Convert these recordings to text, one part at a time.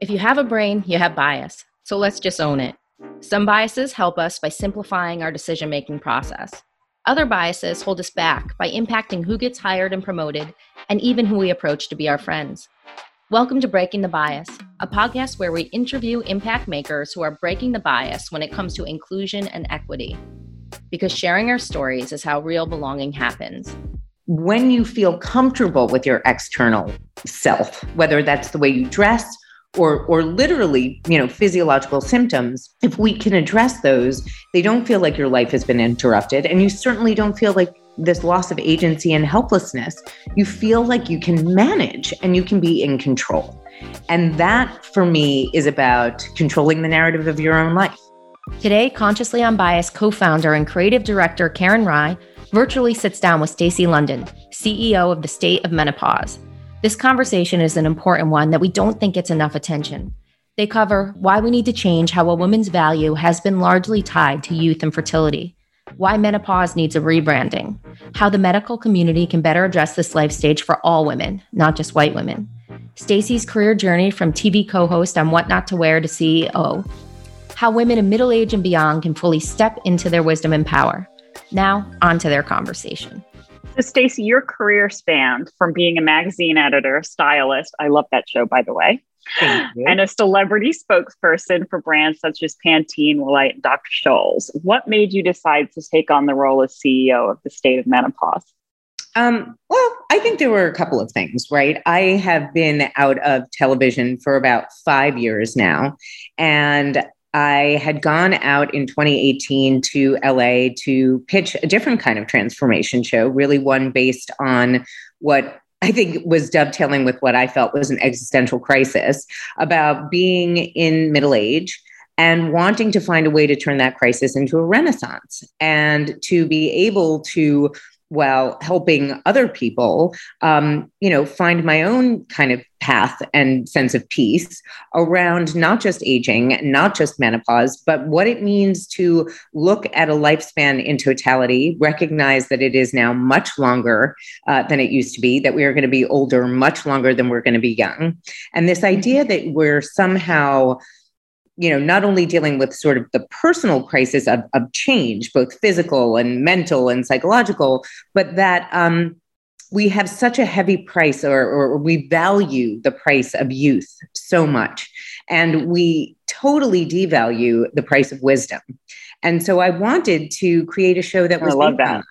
If you have a brain, you have bias. So let's just own it. Some biases help us by simplifying our decision making process. Other biases hold us back by impacting who gets hired and promoted, and even who we approach to be our friends. Welcome to Breaking the Bias, a podcast where we interview impact makers who are breaking the bias when it comes to inclusion and equity. Because sharing our stories is how real belonging happens. When you feel comfortable with your external self, whether that's the way you dress, or or literally you know physiological symptoms if we can address those they don't feel like your life has been interrupted. And you certainly don't feel like this loss of agency and helplessness. You feel like you can manage and you can be in control. And that for me is about controlling the narrative of your own life. Today consciously unbiased co-founder and creative director karen rye virtually sits down with stacy london ceo of the state of menopause this conversation is an important one that we don't think gets enough attention. They cover why we need to change how a woman's value has been largely tied to youth and fertility, why menopause needs a rebranding, how the medical community can better address this life stage for all women, not just white women. Stacy's career journey from TV co-host on What Not to Wear to CEO, how women in middle age and beyond can fully step into their wisdom and power. Now, on to their conversation. So, Stacy, your career spanned from being a magazine editor, stylist. I love that show, by the way. And a celebrity spokesperson for brands such as Pantene, Light, and Dr. Scholl's. What made you decide to take on the role as CEO of the state of menopause? Um, well, I think there were a couple of things, right? I have been out of television for about five years now. And I had gone out in 2018 to LA to pitch a different kind of transformation show, really one based on what I think was dovetailing with what I felt was an existential crisis about being in middle age and wanting to find a way to turn that crisis into a renaissance and to be able to while helping other people, um, you know, find my own kind of path and sense of peace around not just aging, not just menopause, but what it means to look at a lifespan in totality, recognize that it is now much longer uh, than it used to be, that we are going to be older much longer than we're going to be young. And this idea that we're somehow you know, not only dealing with sort of the personal crisis of, of change, both physical and mental and psychological, but that um, we have such a heavy price or, or we value the price of youth so much. And we totally devalue the price of wisdom. And so I wanted to create a show that was. I love that.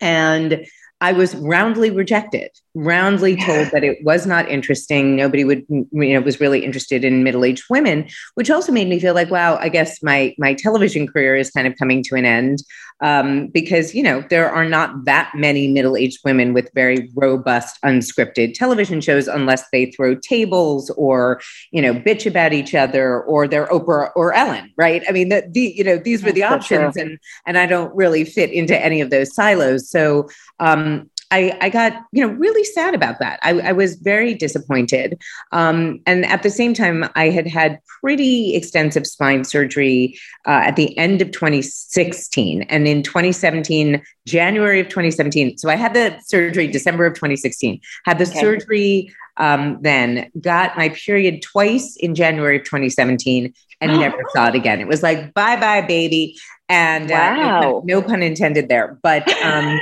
And I was roundly rejected, roundly told that it was not interesting. Nobody would, you know, was really interested in middle-aged women, which also made me feel like, wow, I guess my my television career is kind of coming to an end um, because you know there are not that many middle-aged women with very robust, unscripted television shows unless they throw tables or you know bitch about each other or they're Oprah or Ellen, right? I mean, the, the you know these were the options, and and I don't really fit into any of those silos. So um, I, I, got you know really sad about that. I, I was very disappointed, um, and at the same time, I had had pretty extensive spine surgery uh, at the end of 2016, and in 2017, January of 2017. So I had the surgery December of 2016. Had the okay. surgery um, then, got my period twice in January of 2017, and never saw it again. It was like bye bye baby, and wow. uh, no pun intended there, but. Um,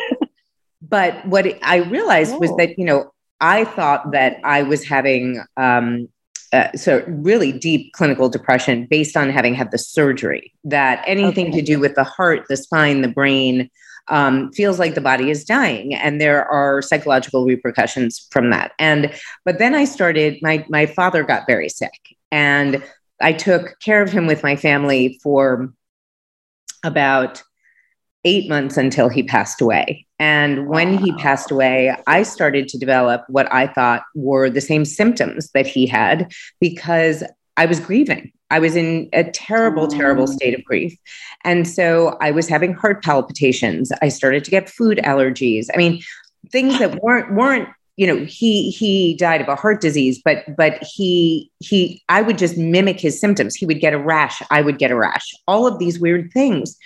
But what I realized oh. was that, you know, I thought that I was having um, uh, so really deep clinical depression based on having had the surgery. That anything okay. to do with the heart, the spine, the brain um, feels like the body is dying, and there are psychological repercussions from that. And but then I started. My my father got very sick, and I took care of him with my family for about eight months until he passed away. And when he passed away, I started to develop what I thought were the same symptoms that he had because I was grieving. I was in a terrible, terrible mm. state of grief. And so I was having heart palpitations. I started to get food allergies. I mean, things that weren't weren't you know he he died of a heart disease but but he he i would just mimic his symptoms he would get a rash i would get a rash all of these weird things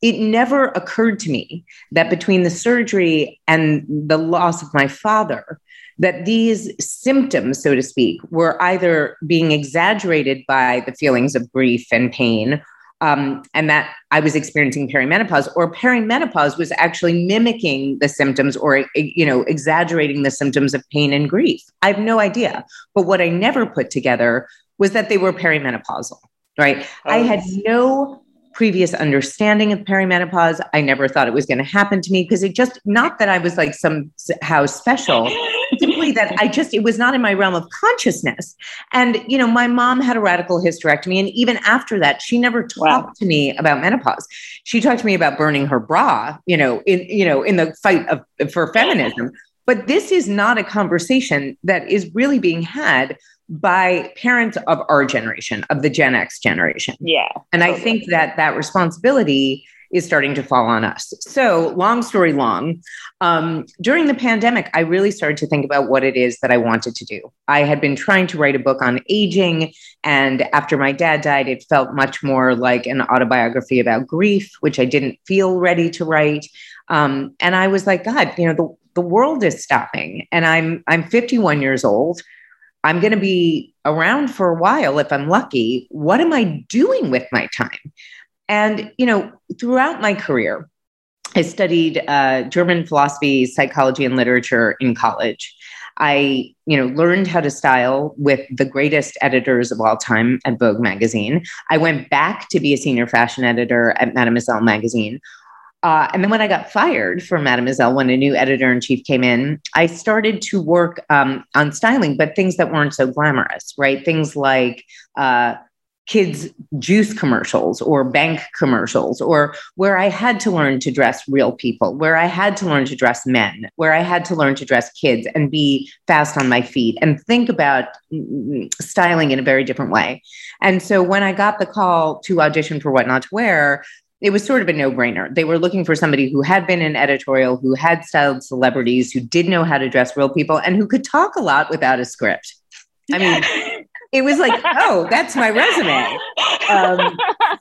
it never occurred to me that between the surgery and the loss of my father, that these symptoms, so to speak, were either being exaggerated by the feelings of grief and pain, um, and that I was experiencing perimenopause, or perimenopause was actually mimicking the symptoms or, you know, exaggerating the symptoms of pain and grief. I have no idea. But what I never put together was that they were perimenopausal, right? Oh. I had no previous understanding of perimenopause. I never thought it was going to happen to me because it just, not that I was like somehow special, simply that I just, it was not in my realm of consciousness. And, you know, my mom had a radical hysterectomy. And even after that, she never talked wow. to me about menopause. She talked to me about burning her bra, you know, in, you know, in the fight of, for feminism. But this is not a conversation that is really being had by parents of our generation, of the Gen X generation. Yeah. And totally. I think that that responsibility is starting to fall on us. So, long story long, um, during the pandemic, I really started to think about what it is that I wanted to do. I had been trying to write a book on aging. And after my dad died, it felt much more like an autobiography about grief, which I didn't feel ready to write. Um, and I was like, God, you know, the, the world is stopping. And I'm I'm 51 years old. I'm going to be around for a while if I'm lucky. What am I doing with my time? And, you know, throughout my career, I studied uh, German philosophy, psychology, and literature in college. I, you know, learned how to style with the greatest editors of all time at Vogue magazine. I went back to be a senior fashion editor at Mademoiselle magazine, uh, and then when I got fired from Mademoiselle, when a new editor in chief came in, I started to work um, on styling, but things that weren't so glamorous, right? Things like uh, kids' juice commercials or bank commercials, or where I had to learn to dress real people, where I had to learn to dress men, where I had to learn to dress kids and be fast on my feet and think about mm, styling in a very different way. And so when I got the call to audition for What Not to Wear, it was sort of a no brainer. They were looking for somebody who had been in editorial, who had styled celebrities, who did know how to dress real people, and who could talk a lot without a script. I mean, it was like, oh, that's my resume. Um,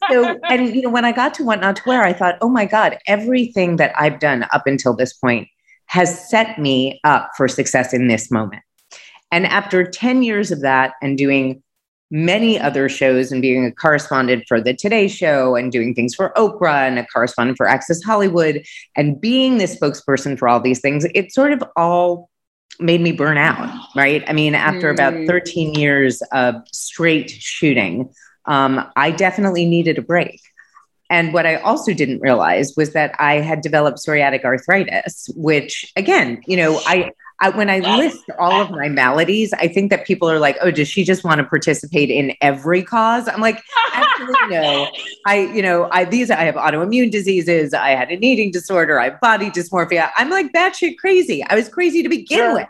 so, and you know, when I got to What Not to Wear, I thought, oh my God, everything that I've done up until this point has set me up for success in this moment. And after 10 years of that and doing many other shows and being a correspondent for the Today Show and doing things for Oprah and a correspondent for Access Hollywood and being the spokesperson for all these things, it sort of all made me burn out, right? I mean, after mm. about 13 years of straight shooting, um, I definitely needed a break. And what I also didn't realize was that I had developed psoriatic arthritis, which again, you know, I I, when I list all of my maladies, I think that people are like, "Oh, does she just want to participate in every cause?" I'm like, actually, no. I, you know, I these I have autoimmune diseases. I had an eating disorder. I have body dysmorphia. I'm like batshit crazy. I was crazy to begin you're, with.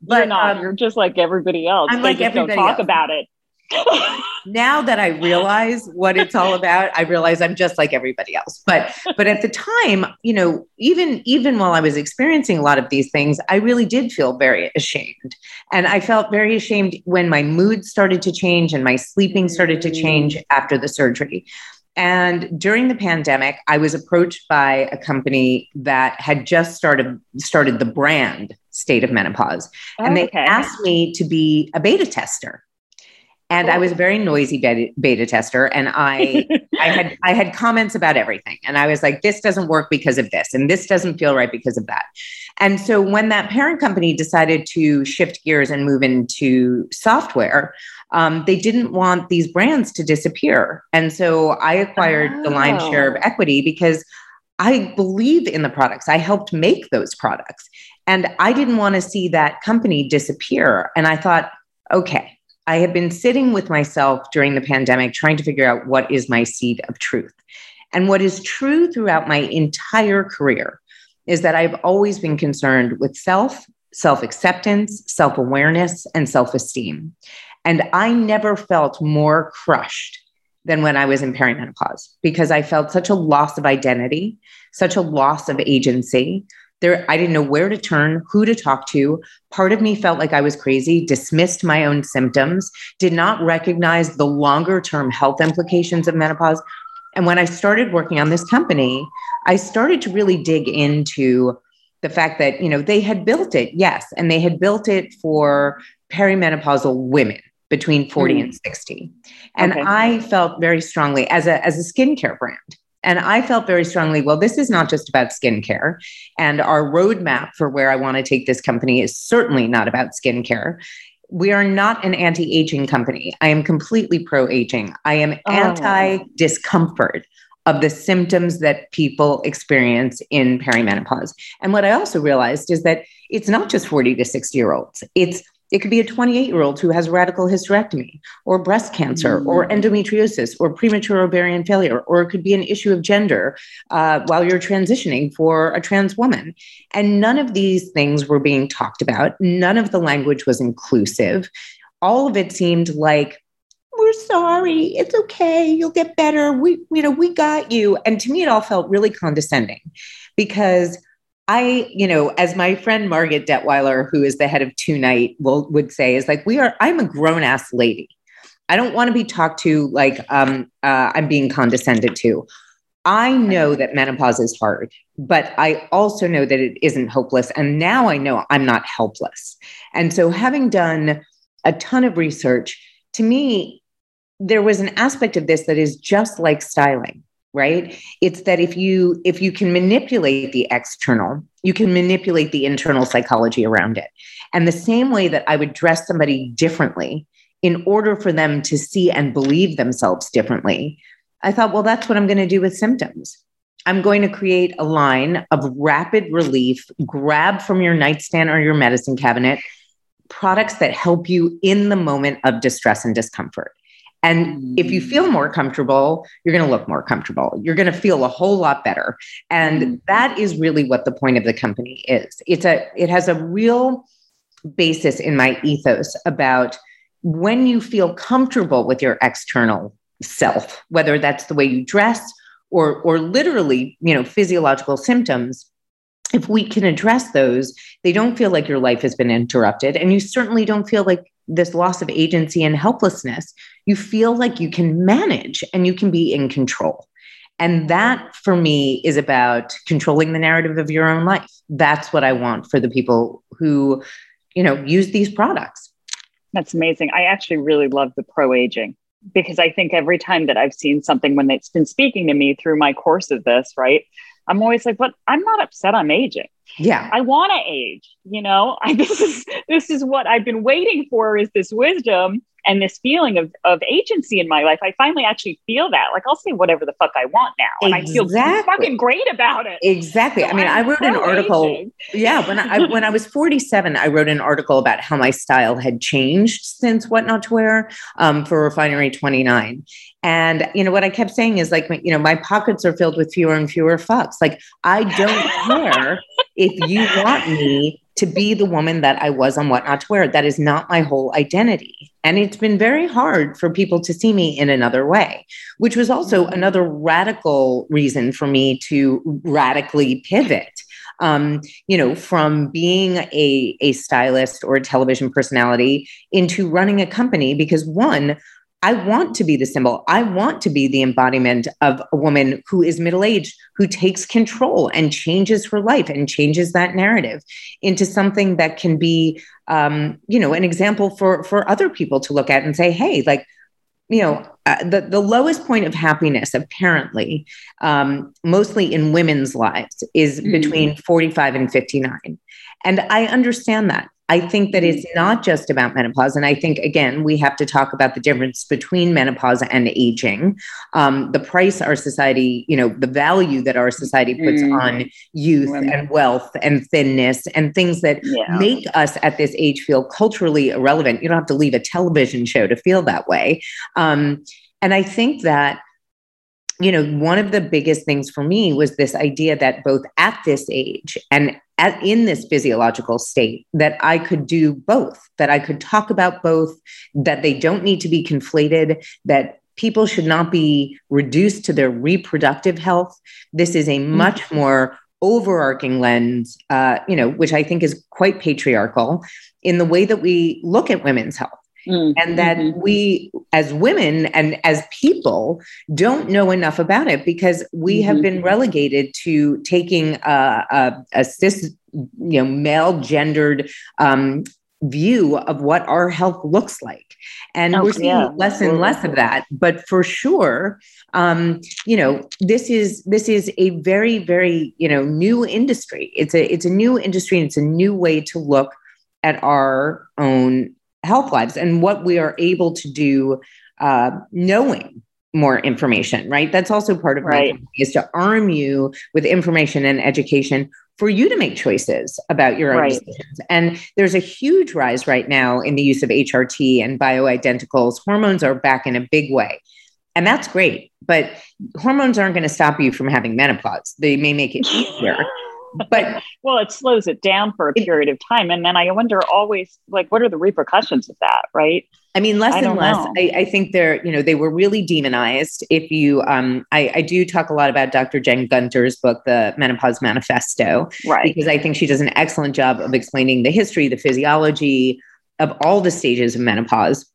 But you're not. Um, you're just like everybody else. I'm they like everybody talk else. about it now that I realize what it's all about, I realize I'm just like everybody else. But but at the time, you know, even even while I was experiencing a lot of these things, I really did feel very ashamed. And I felt very ashamed when my mood started to change and my sleeping started to change mm. after the surgery. And during the pandemic, I was approached by a company that had just started started the brand State of Menopause. Oh, and they okay. asked me to be a beta tester and I was a very noisy beta, beta tester, and I I had I had comments about everything, and I was like, this doesn't work because of this, and this doesn't feel right because of that. And so when that parent company decided to shift gears and move into software, um, they didn't want these brands to disappear, and so I acquired oh. the lion's share of equity because I believe in the products. I helped make those products, and I didn't want to see that company disappear. And I thought, okay I have been sitting with myself during the pandemic trying to figure out what is my seed of truth. And what is true throughout my entire career is that I've always been concerned with self, self acceptance, self awareness, and self esteem. And I never felt more crushed than when I was in perimenopause because I felt such a loss of identity, such a loss of agency, there, I didn't know where to turn, who to talk to. Part of me felt like I was crazy, dismissed my own symptoms, did not recognize the longer term health implications of menopause. And when I started working on this company, I started to really dig into the fact that, you know, they had built it, yes, and they had built it for perimenopausal women between 40 mm. and 60. And okay. I felt very strongly as a as a skincare brand. And I felt very strongly, well, this is not just about skincare. And our roadmap for where I want to take this company is certainly not about skincare. We are not an anti aging company. I am completely pro aging. I am oh. anti discomfort of the symptoms that people experience in perimenopause. And what I also realized is that it's not just 40 to 60 year olds, it's it could be a 28 year old who has radical hysterectomy or breast cancer mm. or endometriosis or premature ovarian failure, or it could be an issue of gender uh, while you're transitioning for a trans woman. And none of these things were being talked about. None of the language was inclusive. All of it seemed like, we're sorry. It's okay. You'll get better. We, you know, we got you. And to me, it all felt really condescending because I, you know, as my friend Margaret Detweiler, who is the head of Two Night, will would say, is like, we are, I'm a grown ass lady. I don't want to be talked to like um, uh, I'm being condescended to. I know that menopause is hard, but I also know that it isn't hopeless. And now I know I'm not helpless. And so, having done a ton of research, to me, there was an aspect of this that is just like styling right? It's that if you if you can manipulate the external you can manipulate the internal psychology around it. And the same way that i would dress somebody differently in order for them to see and believe themselves differently i thought well that's what i'm going to do with symptoms. I'm going to create a line of rapid relief grab from your nightstand or your medicine cabinet products that help you in the moment of distress and discomfort and if you feel more comfortable, you're going to look more comfortable. You're going to feel a whole lot better. And mm-hmm. that is really what the point of the company is. It's a it has a real basis in my ethos about when you feel comfortable with your external self, whether that's the way you dress or or literally, you know, physiological symptoms, if we can address those, they don't feel like your life has been interrupted and you certainly don't feel like this loss of agency and helplessness, you feel like you can manage and you can be in control. And mm-hmm. that for me is about controlling the narrative of your own life. That's what I want for the people who, you know, use these products. That's amazing. I actually really love the pro aging because I think every time that I've seen something when it's been speaking to me through my course of this, right? I'm always like, but I'm not upset I'm aging. Yeah. I want to age, you know. I, this is this is what I've been waiting for is this wisdom and this feeling of, of agency in my life. I finally actually feel that. Like I'll say whatever the fuck I want now. And exactly. I feel fucking great about it. Exactly. So I mean, I'm i wrote an article. Aging. Yeah. When I when I was 47, I wrote an article about how my style had changed since what not to wear um, for refinery 29. And you know what I kept saying is like, you know, my pockets are filled with fewer and fewer fucks. Like I don't care if you want me to be the woman that I was on What Not to Wear. That is not my whole identity. And it's been very hard for people to see me in another way, which was also mm-hmm. another radical reason for me to radically pivot. Um, you know, from being a, a stylist or a television personality into running a company because one, I want to be the symbol. I want to be the embodiment of a woman who is middle aged, who takes control and changes her life and changes that narrative into something that can be, um, you know, an example for for other people to look at and say, hey, like, you know, uh, the the lowest point of happiness, apparently, um, mostly in women's lives, is mm-hmm. between forty five and fifty nine, and I understand that. I think that it's mm-hmm. not just about menopause. And I think, again, we have to talk about the difference between menopause and aging. Um, the price our society, you know, the value that our society puts mm. on youth Women. and wealth and thinness and things that yeah. make us at this age feel culturally irrelevant. You don't have to leave a television show to feel that way. Um, and I think that you know, one of the biggest things for me was this idea that both at this age and at, in this physiological state, that I could do both, that I could talk about both, that they don't need to be conflated, that people should not be reduced to their reproductive health. This is a mm-hmm. much more overarching lens, uh, you know, which I think is quite patriarchal in the way that we look at women's health mm-hmm. and that mm-hmm. we as women and as people don't know enough about it because we mm-hmm. have been relegated to taking a, a, a cis you know male gendered um, view of what our health looks like and oh, we're seeing yeah. less and less of that but for sure um, you know this is this is a very very you know new industry it's a it's a new industry and it's a new way to look at our own health lives and what we are able to do uh, knowing more information right that's also part of right. my is to arm you with information and education for you to make choices about your own right. decisions. And there's a huge rise right now in the use of HRT and bioidenticals. Hormones are back in a big way. And that's great. But hormones aren't going to stop you from having menopause. They may make it easier. But well, it slows it down for a period of time. And then I wonder always, like, what are the repercussions of that? Right. I mean, less and less. I, I, think they're, you know, they were really demonized. If you, um, I, I, do talk a lot about Dr. Jen Gunter's book, The Menopause Manifesto, right? Because I think she does an excellent job of explaining the history, the physiology of all the stages of menopause,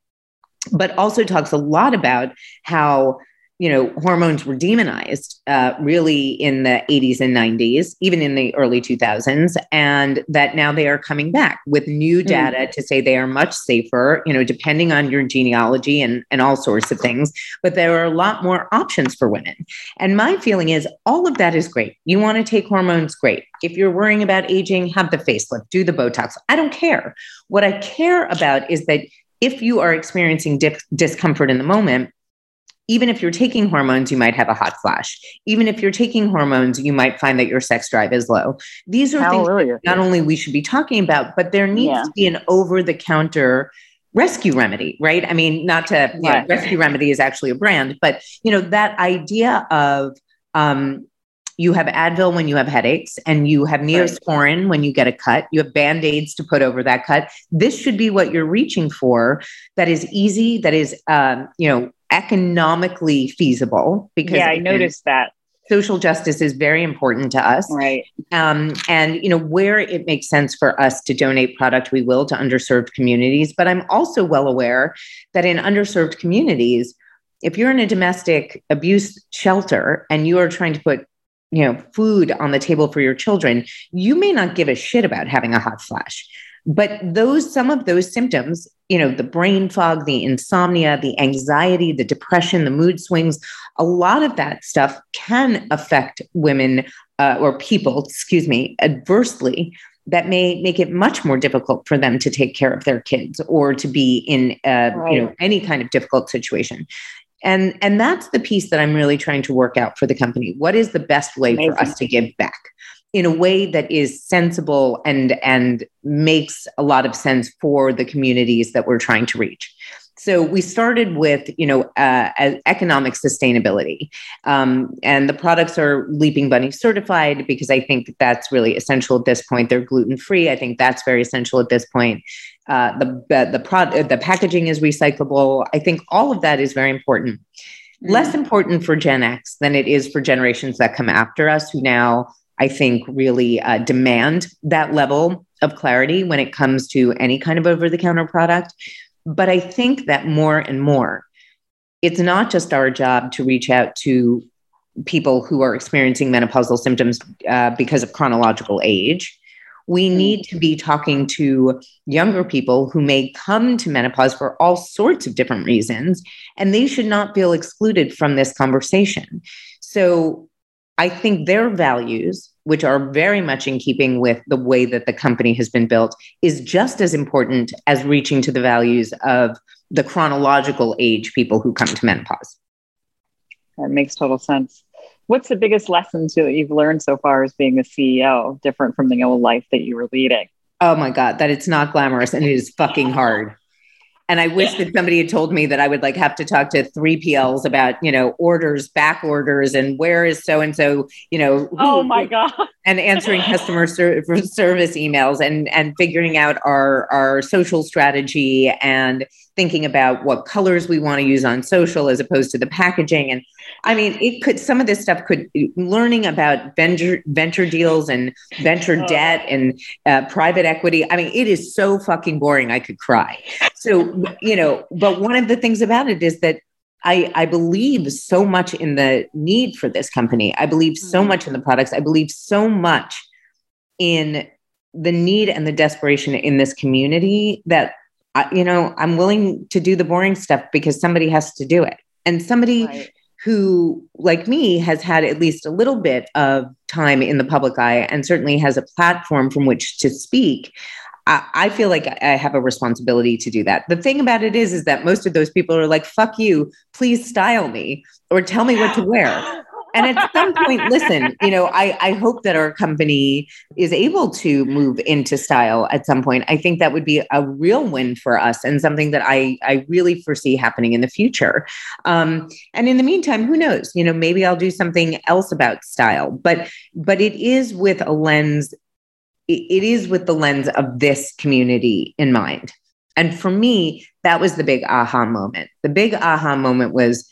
but also talks a lot about how you know, hormones were demonized uh, really in the 80s and 90s, even in the early 2000s, and that now they are coming back with new hmm. data mm. to say they are much safer, you know, depending on your genealogy and, and all sorts of things. But there are a lot more options for women. And my feeling is all of that is great. You want to take hormones, great. If you're worrying about aging, have the facelift, do the Botox. I don't care. What I care about is that if you are experiencing dip- discomfort in the moment, even if you're taking hormones, you might have a hot flash. Even if you're taking hormones, you might find that your sex drive is low. These are Hallelujah. things not only we should be talking about, but there needs yeah. to be an over the counter rescue remedy, right? I mean, not to, you know, rescue remedy is actually a brand, but you know, that idea of, um, you have Advil when you have headaches, and you have Neosporin right. when you get a cut. You have band aids to put over that cut. This should be what you're reaching for. That is easy. That is, um, you know, economically feasible because yeah, I noticed that. social justice is very important to us. Right. Um, and you know where it makes sense for us to donate product we will to underserved communities. But i'm also well aware that in underserved communities if you're in a domestic abuse shelter and you are trying to put you know food on the table for your children you may not give a shit about having a hot flash. But those some of those symptoms you know the brain fog the insomnia the anxiety the depression the mood swings a lot of that stuff can affect women uh, or people excuse me adversely that may make it much more difficult for them to take care of their kids or to be in uh, right. you know any kind of difficult situation and and that's the piece that i'm really trying to work out for the company what is the best way Amazing. for us to give back in a way that is sensible and and makes a lot of sense for the communities that we're trying to reach. So we started with you know uh, economic sustainability. Um, and the products are leaping bunny certified because i think that's really essential at this point. They're gluten free i think that's very essential at this point. Uh, the the the, pro- the packaging is recyclable. I think all of that is very important. Less mm. important for gen x than it is for generations that come after us who now I think, really uh, demand that level of clarity when it comes to any kind of over the counter product. But I think that more and more, it's not just our job to reach out to people who are experiencing menopausal symptoms uh, because of chronological age. We mm-hmm. need to be talking to younger people who may come to menopause for all sorts of different reasons, and they should not feel excluded from this conversation. So, I think their values, which are very much in keeping with the way that the company has been built, is just as important as reaching to the values of the chronological age people who come to menopause. That makes total sense. What's the biggest lessons that you've learned so far as being a CEO, different from the old life that you were leading? Oh my God, that it's not glamorous and it is fucking hard. And I wish that somebody had told me that I would like have to talk to three PLs about, you know, orders, back orders, and where is so and so, you know. Oh my God. And answering customer ser- service emails and and figuring out our our social strategy and thinking about what colors we want to use on social as opposed to the packaging and i mean it could some of this stuff could learning about venture venture deals and venture oh. debt and uh, private equity i mean it is so fucking boring i could cry so you know but one of the things about it is that I, I believe so much in the need for this company. I believe so mm-hmm. much in the products. I believe so much in the need and the desperation in this community that I, you know, I'm willing to do the boring stuff because somebody has to do it. And somebody right. who, like me, has had at least a little bit of time in the public eye and certainly has a platform from which to speak. I, I feel like I have a responsibility to do that. The thing about it is, is that most of those people are like, fuck you, please style me or tell me what to wear and at some point, listen, you know, I, I hope that our company is able to move into style at some point. I think that would be a real win for us and something that I, I really foresee happening in the future. Um, and in the meantime, who knows? You know, maybe I'll do something else about style. But but it is with a lens, it is with the lens of this community in mind. And for me, that was the big aha moment. The big aha moment was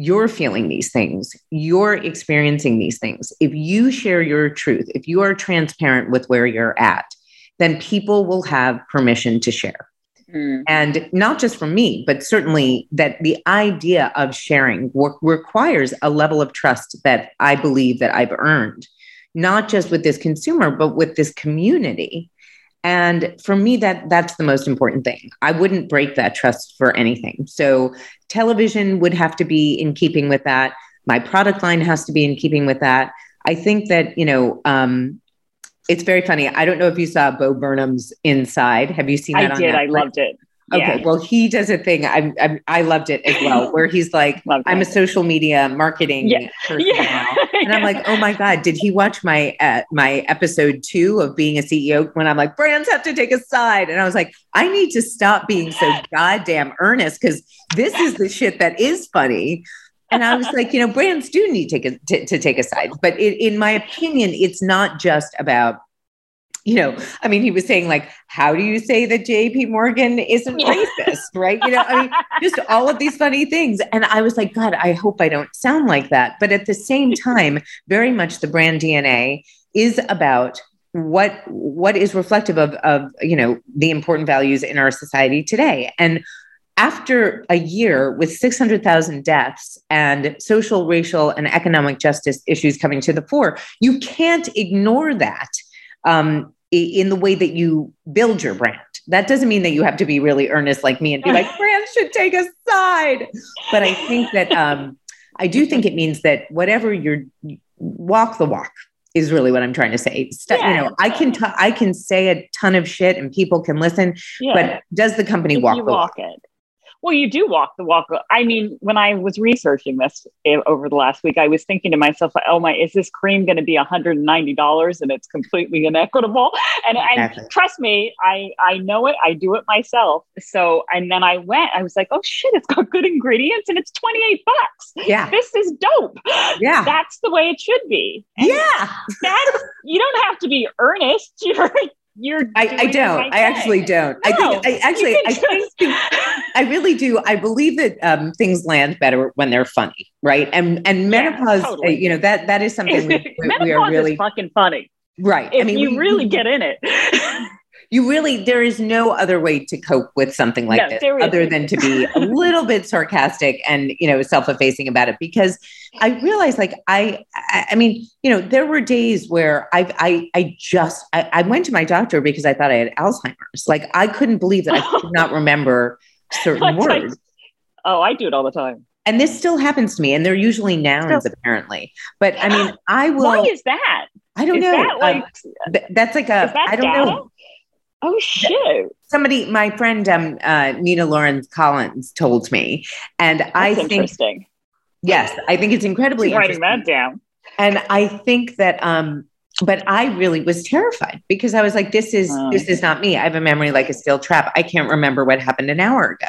you're feeling these things, you're experiencing these things. If you share your truth, if you are transparent with where you're at, then people will have permission to share. Mm. And not just from me, but certainly that the idea of sharing work requires a level of trust that I believe that I've earned, not just with this consumer, but with this community. And for me, that that's the most important thing. I wouldn't break that trust for anything. So television would have to be in keeping with that. My product line has to be in keeping with that. I think that, you know, um, it's very funny. I don't know if you saw Bo Burnham's Inside. Have you seen that? I did. I loved it. Okay, yeah. well, he does a thing. I'm, I'm, I loved it as well, where he's like, "I'm a social media marketing yeah. person yeah. now," and I'm like, "Oh my god, did he watch my uh, my episode two of being a CEO?" When I'm like, "Brands have to take a side," and I was like, "I need to stop being so goddamn earnest because this is the shit that is funny." And I was like, you know, brands do need to take a, to, to take a side, but it, in my opinion, it's not just about you know, I mean, he was saying like, how do you say that JP Morgan isn't racist? Right. You know, I mean, just all of these funny things. And I was like, God, I hope I don't sound like that. But at the same time, very much the brand DNA is about what what is reflective of of you know the important values in our society today and after a year with 600,000 deaths and social, racial, and economic justice issues coming to the fore, you can't ignore that um, in the way that you build your brand. That doesn't mean that you have to be really earnest like me and be like, brands should take a side. But I think that um, I do think it means that whatever you're walk the walk is really what I'm trying to say. St- yeah. You know, I can t- I can say a ton of shit and people can listen, yeah. but does the company walk the walk? walk? It well, you do walk the walk. I mean, when I was researching this eh, over the last week, I was thinking to myself, oh my, is this cream going to be $190 and it's completely inequitable? And, exactly. and trust me, I, I know it. I do it myself. So, and then I went, I was like, oh shit, it's got good ingredients and it's 28 bucks. Yeah. This is dope. Yeah. That's the way it should be. And yeah. That you don't have to be earnest. You're, you're I, I don't. I actually don't. No, I think I actually I think I really do. I believe that um, things land better when they're funny, right? And and menopause, yeah, totally. uh, you know, that that is something we, we, we are really fucking funny, right? If I mean, you we, really get in it. you really there is no other way to cope with something like no, this other than to be a little bit sarcastic and you know self-effacing about it because i realized like i i mean you know there were days where i i, I just I, I went to my doctor because i thought i had alzheimer's like i couldn't believe that i could not remember certain words oh i do it all the time and this still happens to me and they're usually nouns apparently but i mean i will why is that I don't is know. That like, um, th- that's like a. I don't data? know. Oh shit! Somebody, my friend um, uh, Nina Lorez Collins told me, and That's I think interesting. Yes, I think it's incredibly writing that down. And I think that, um, but I really was terrified because I was like, "This is oh. this is not me. I have a memory like a steel trap. I can't remember what happened an hour ago,"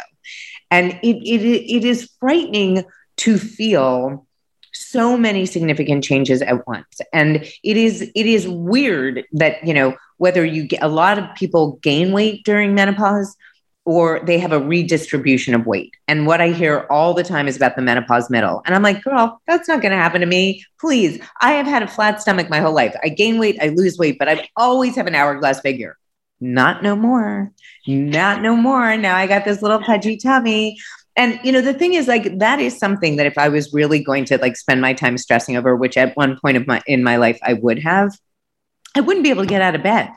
and it it it is frightening to feel so many significant changes at once and it is it is weird that you know whether you get a lot of people gain weight during menopause or they have a redistribution of weight. And what I hear all the time is about the menopause middle. And I'm like, girl, that's not going to happen to me. Please. I have had a flat stomach my whole life. I gain weight, I lose weight, but I always have an hourglass figure. Not no more. Not no more. Now I got this little pudgy tummy. And you know, the thing is like that is something that if I was really going to like spend my time stressing over, which at one point of my in my life I would have, I wouldn't be able to get out of bed.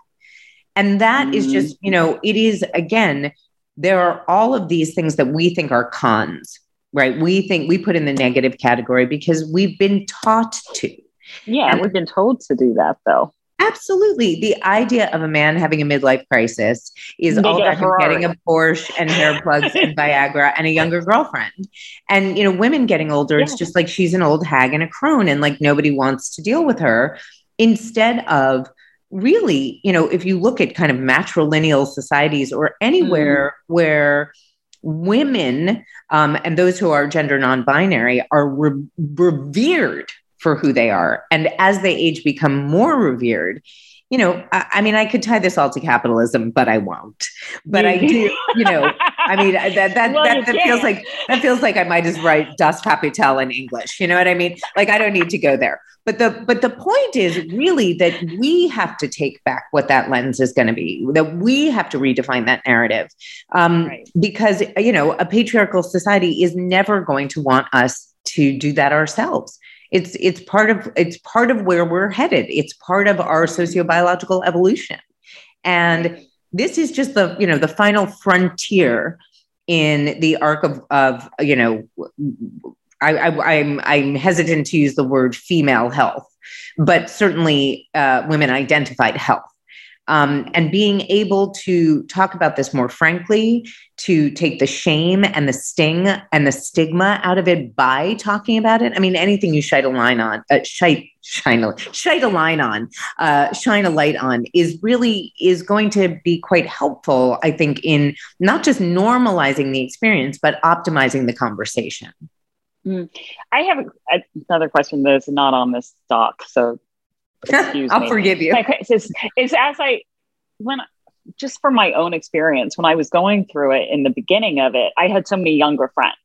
And that mm-hmm. is just, you know, it is again, there are all of these things that we think are cons, right? We think we put in the negative category because we've been taught to. Yeah, and we've been told to do that though. Absolutely. The idea of a man having a midlife crisis is all about him getting a Porsche and hair plugs and Viagra and a younger girlfriend. And, you know, women getting older, yeah. it's just like she's an old hag and a crone and like nobody wants to deal with her instead of really, you know, if you look at kind of matrilineal societies or anywhere mm. where women um, and those who are gender non-binary are re- revered for who they are. And as they age, become more revered. You know, I, I mean, I could tie this all to capitalism, but I won't. But I do, you know, I mean, that that well, that, that feels like that feels like I might just write Das Kapital in English. You know what I mean? Like I don't need to go there. But the but the point is really that we have to take back what that lens is going to be. That we have to redefine that narrative, um, right. because you know a patriarchal society is never going to want us to do that ourselves it's it's part of it's part of where we're headed. It's part of our sociobiological evolution. And this is just the you know the final frontier in the arc of of you know I, I I'm I'm hesitant to use the word female health but certainly uh, women identified health um, and being able to talk about this more frankly, to take the shame and the sting and the stigma out of it by talking about it. I mean, anything you shine a line on, uh, shine, shine, a, a line on, uh, shine a light on is really is going to be quite helpful, I think, in not just normalizing the experience, but optimizing the conversation. Mm. I have a, another question that is not on this doc, so Excuse I'll me. forgive you. It's, it's, it's as I, when, just from my own experience, when I was going through it in the beginning of it, I had so many younger friends.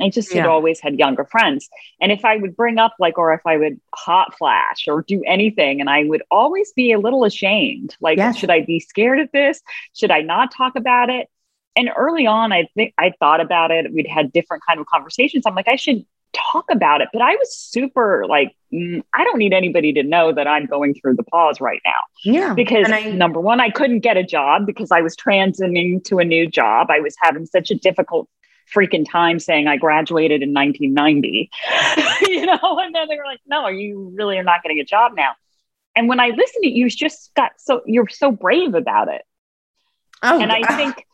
I just yeah. had always had younger friends. And if I would bring up, like, or if I would hot flash or do anything, and I would always be a little ashamed like, yes. should I be scared of this? Should I not talk about it? And early on, I think I thought about it. We'd had different kind of conversations. I'm like, I should talk about it. But I was super like, mm, I don't need anybody to know that I'm going through the pause right now. Yeah. Because I, number one, I couldn't get a job because I was transitioning to a new job. I was having such a difficult freaking time saying I graduated in 1990, you know, and then they were like, no, you really are not getting a job now. And when I listened to you, you just got so, you're so brave about it. Oh, and I think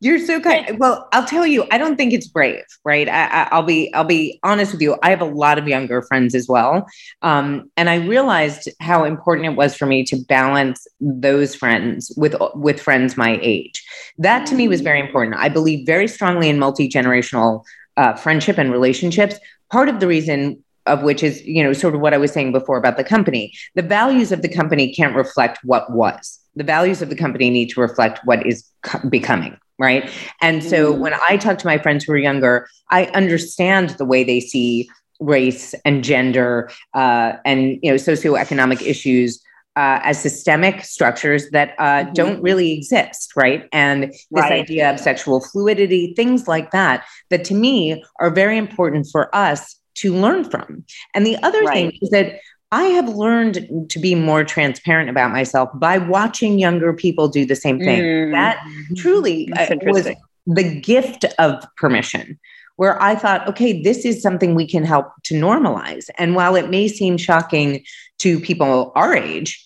you're so kind. Well, I'll tell you, I don't think it's brave, right? I, will be, I'll be honest with you. I have a lot of younger friends as well, um, and I realized how important it was for me to balance those friends with with friends my age. That to me was very important. I believe very strongly in multi generational uh, friendship and relationships. Part of the reason of which is, you know, sort of what I was saying before about the company. The values of the company can't reflect what was. The values of the company need to reflect what is co- becoming right and so mm. when i talk to my friends who are younger i understand the way they see race and gender uh, and you know socioeconomic issues uh, as systemic structures that uh, mm-hmm. don't really exist, right? And this right. idea of sexual fluidity, things like that, that to me are very important for us to learn from. And the other right. thing is that I have learned to be more transparent about myself by watching younger people do the same thing. Mm. That truly uh, was the gift of permission, where I thought, okay, this is something we can help to normalize. And while it may seem shocking to people our age,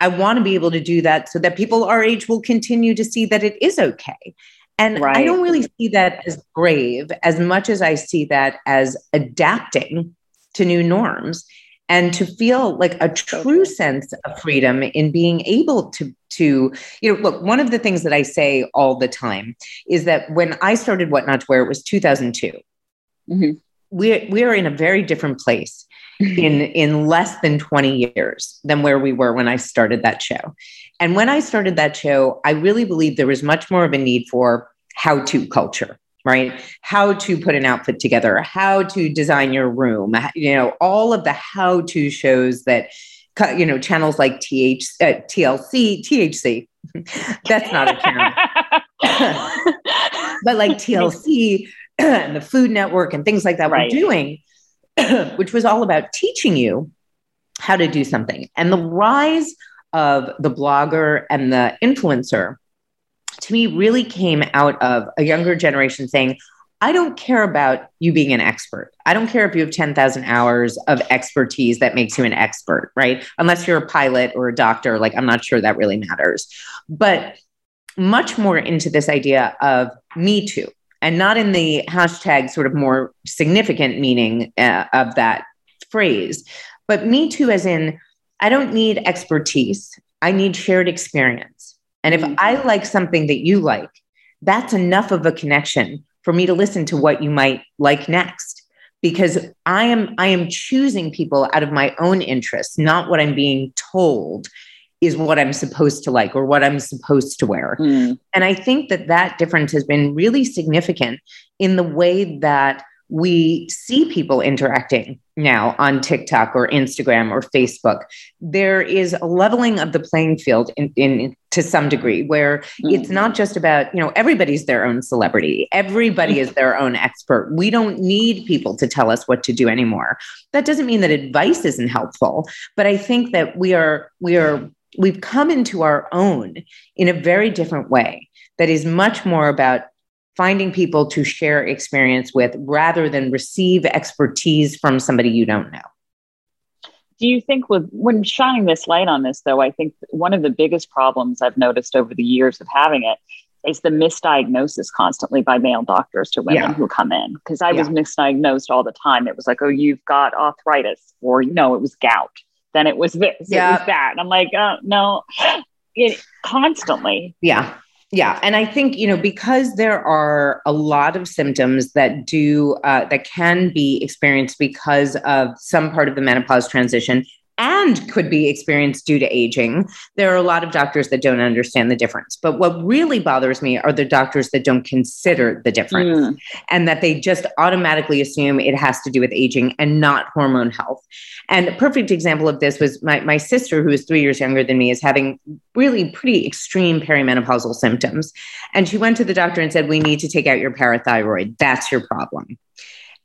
I want to be able to do that so that people our age will continue to see that it is okay. And right. I don't really see that as brave as much as I see that as adapting to new norms and to feel like a true sense of freedom in being able to to you know look one of the things that i say all the time is that when i started what not to wear it was 2002 mm-hmm. we're we're in a very different place in in less than 20 years than where we were when i started that show. And when i started that show i really believe there was much more of a need for how to culture right? How to put an outfit together how to design your room you know all of the how to shows that you know channels like th uh, tlc thc that's not a channel. But like tlc and the food network and things like that right. we're doing which was all about teaching you how to do something. And the rise of the blogger and the influencer to me really came out of a younger generation saying, I don't care about you being an expert. I don't care if you have 10,000 hours of expertise that makes you an expert, right? Unless you're a pilot or a doctor, like I'm not sure that really matters. But much more into this idea of me too, and not in the hashtag sort of more significant meaning uh, of that phrase, but me too, as in, I don't need expertise, I need shared experience. And if mm-hmm. I like something that you like, that's enough of a connection for me to listen to what you might like next because I am I am choosing people out of my own interests, not what I'm being told is what I'm supposed to like or what I'm supposed to wear. Mm. And I think that that difference has been really significant in the way that we see people interacting now on TikTok or Instagram or Facebook. There is a leveling of the playing field in, in to some degree where mm-hmm. it's not just about, you know, everybody's their own celebrity. Everybody is their own expert. We don't need people to tell us what to do anymore. That doesn't mean that advice isn't helpful, but I think that we are we are we've come into our own in a very different way that is much more about finding people to share experience with rather than receive expertise from somebody you don't know. Do you think with when shining this light on this though, I think one of the biggest problems I've noticed over the years of having it is the misdiagnosis constantly by male doctors to women yeah. who come in. Because I yeah. was misdiagnosed all the time. It was like, oh, you've got arthritis, or you know, it was gout. Then it was this, yeah. it was that. And I'm like, oh, no, it constantly. Yeah. Yeah, and I think you know because there are a lot of symptoms that do uh, that can be experienced because of some part of the menopause transition, and could be experienced due to aging. There are a lot of doctors that don't understand the difference. But what really bothers me are the doctors that don't consider the difference mm. and that they just automatically assume it has to do with aging and not hormone health. And a perfect example of this was my, my sister, who is three years younger than me, is having really pretty extreme perimenopausal symptoms. And she went to the doctor and said, We need to take out your parathyroid. That's your problem.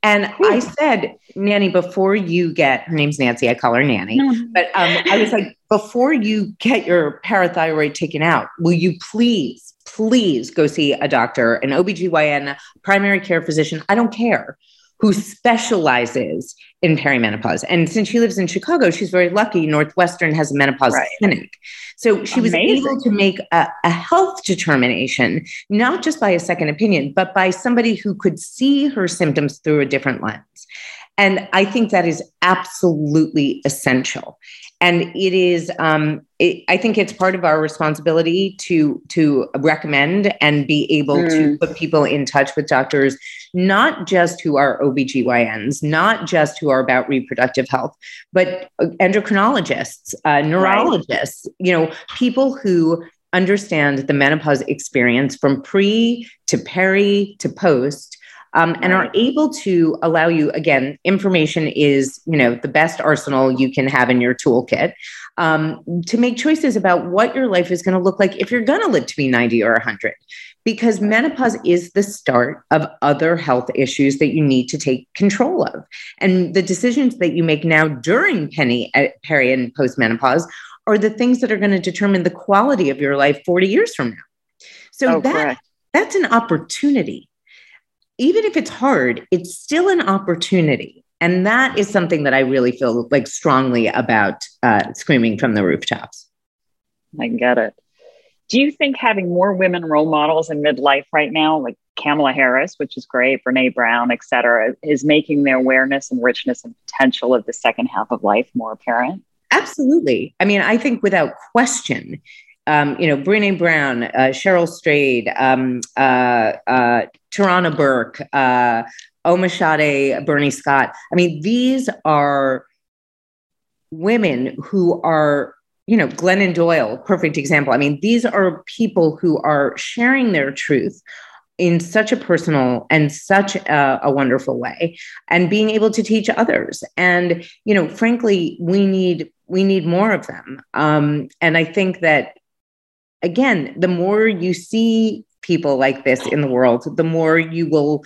And I said, Nanny, before you get her name's Nancy, I call her Nanny, no. but um, I was like, before you get your parathyroid taken out, will you please, please go see a doctor, an OBGYN, primary care physician? I don't care who specializes in perimenopause. And since she lives in Chicago, she's very lucky. Northwestern has a menopause right. clinic. So she was able to make a, a, health determination, not just by a second opinion, but by somebody who could see her symptoms through a different lens. And I think that is absolutely essential and it is um, it, i think it's part of our responsibility to to recommend and be able mm. to put people in touch with doctors not just who are obgyns not just who are about reproductive health but endocrinologists uh, neurologists right. you know people who understand the menopause experience from pre to peri to post um, and are able to allow you again information is you know the best arsenal you can have in your toolkit um, to make choices about what your life is going to look like if you're going to live to be 90 or 100 because menopause is the start of other health issues that you need to take control of. And the decisions that you make now during penny uh, peri and postmenopause are the things that are going to determine the quality of your life 40 years from now. So oh, that correct. that's an opportunity even if it's hard, it's still an opportunity. And that is something that I really feel like strongly about uh, screaming from the rooftops. I get it. Do you think having more women role models in midlife right now, like Kamala Harris, which is great, Brene Brown, et cetera, is making the awareness and richness and potential of the second half of life more apparent? Absolutely. I mean, I think without question, um, you know, Brene Brown, uh, Cheryl Strayed, um, uh, uh, Tarana Burke, uh, Omashade, Bernie Scott. I mean, these are women who are, you know, Glennon Doyle, perfect example. I mean, these are people who are sharing their truth in such a personal and such a, a, wonderful way and being able to teach others and you know frankly we need we need more of them um, and i think that again the more you see people like this in the world the more you will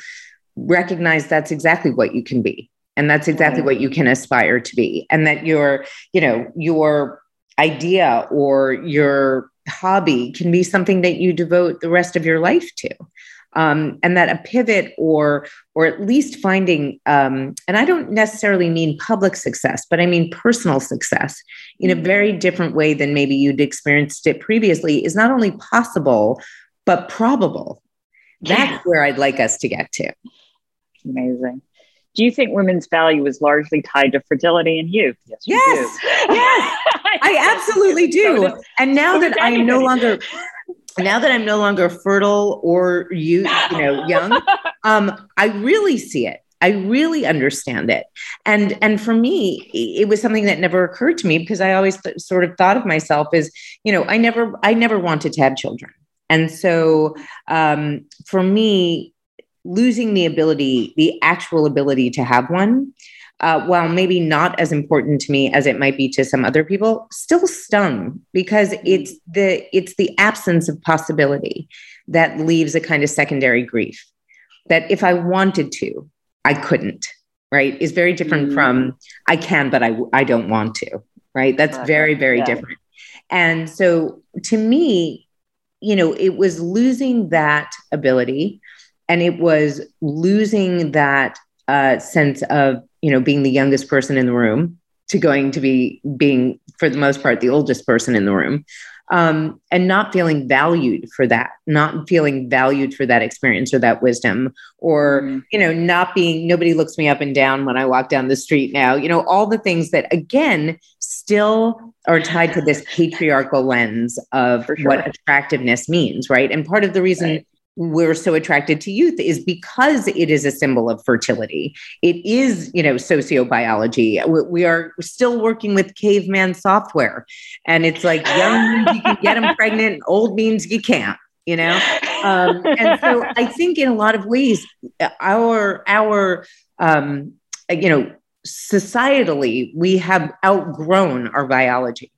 recognize that's exactly what you can be and that's exactly what you can aspire to be. And that your you know your idea or your hobby can be something that you devote the rest of your life to um, and that a pivot or or at least finding um, and i don't necessarily mean public success but i mean personal success in a very different way than maybe you'd experienced it previously is not only possible but probable. That's where i'd like us to get to. Amazing. Do you think women's value is largely tied to fertility and youth? Yes, yes, yes. I absolutely do. And now that I am no longer now that I'm no longer fertile or you, you know, young, um, I really see it. I really understand it. And and for me, it was something that never occurred to me because I always th- sort of thought of myself as, you know, I never I never wanted to have children. And so um, for me, losing the ability, the actual ability to have one, uh, while maybe not as important to me as it might be to some other people, still stung because it's the it's the absence of possibility that leaves a kind of secondary grief. That if I wanted to, I couldn't. Right is very different mm. from I can, but I I don't want to. Right, that's very very yeah. different. And so to me, you know, it was losing that ability and it was losing that uh, sense of you know being the youngest person in the room to going to be being for the most part the oldest person in the room um, and not feeling valued for that not feeling valued for that experience or that wisdom or mm. you know not being nobody looks me up and down when i walk down the street now you know all the things that again still are tied to this patriarchal lens of sure. what attractiveness means right and part of the reason right we're so attracted to youth is because it is a symbol of fertility. It is, you know, sociobiology. We are still working with caveman software. And it's like young means you can get them pregnant, old means you can't, you know? Um, and so I think in a lot of ways, our, our, um, you know, societally, we have outgrown our biology.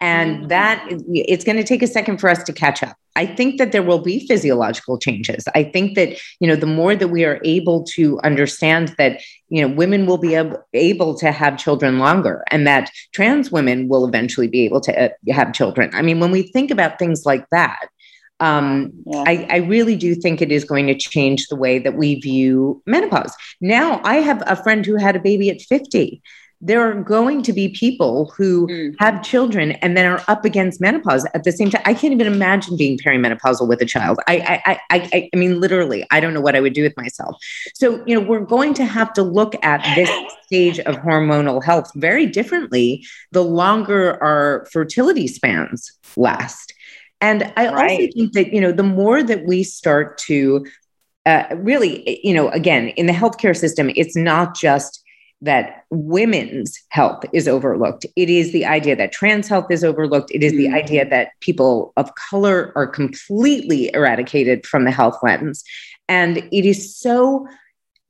And mm. that it's going to take a second for us to catch up. I think that there will be physiological changes. I think that, you know, the more that we are able to understand that, you know, women will be able, able to have children longer and that trans women will eventually be able to uh, have children. I mean, when we think about things like that, um, yeah. I, I, really do think it is going to change the way that we view menopause. Now, I have a friend who had a baby at 50 there are going to be people who mm. have children and then are up against menopause at the same time. I can't even imagine being perimenopausal with a child. I, I, I, I, I mean, literally, I don't know what I would do with myself. So, you know, we're going to have to look at this stage of hormonal health very differently the longer our fertility spans last. And I right. also think that, you know, the more that we start to uh, really, you know, again, in the healthcare system, it's not just that women's health is overlooked. It is the idea that trans health is overlooked. It is the mm. idea that people of color are completely eradicated from the health lens. And it is so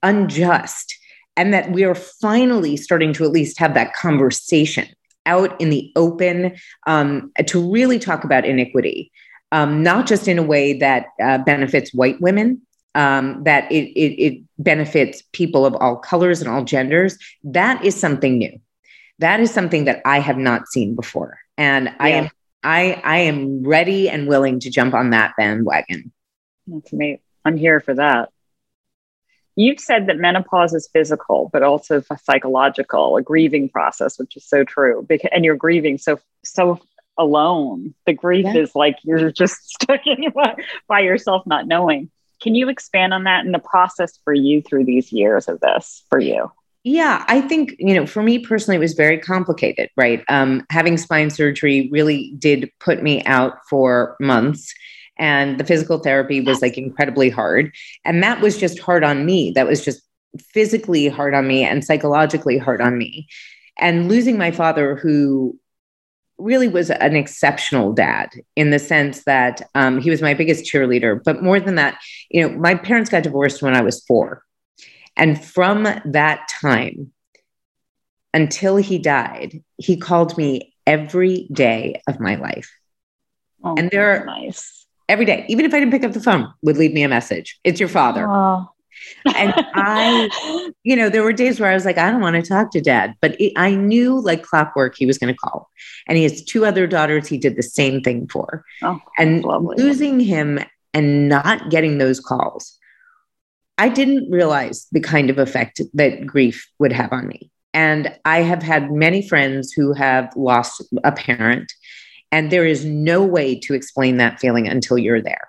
unjust. And that we are finally starting to at least have that conversation out in the open um, to really talk about iniquity, um, not just in a way that uh, benefits white women, um, that it, it, it benefits people of all colors and all genders, that is something new. That is something that I have not seen before, and yeah. I am I I am ready and willing to jump on that bandwagon. That's me. I'm here for that. You've said that menopause is physical, but also psychological, a grieving process, which is so true. Because and you're grieving so so alone. The grief yeah. is like you're just stuck in by yourself, not knowing. Can you expand on that and the process for you through these years of this for you? Yeah, I think, you know, for me personally, it was very complicated, right? Um, having spine surgery really did put me out for months. And the physical therapy was like incredibly hard. And that was just hard on me. That was just physically hard on me and psychologically hard on me. And losing my father, who really was an exceptional dad in the sense that um, he was my biggest cheerleader. But more than that, you know, my parents got divorced when I was four. And from that time until he died, he called me every day of my life. Oh, and there are nice. every day, even if I didn't pick up the phone, would leave me a message. It's your father. Oh and I, you know, there were days where I was like, I don't want to talk to dad, but it, I knew like clockwork he was going to call. And he has two other daughters he did the same thing for. Oh, and lovely. losing him and not getting those calls, I didn't realize the kind of effect that grief would have on me. And I have had many friends who have lost a parent, and there is no way to explain that feeling until you're there.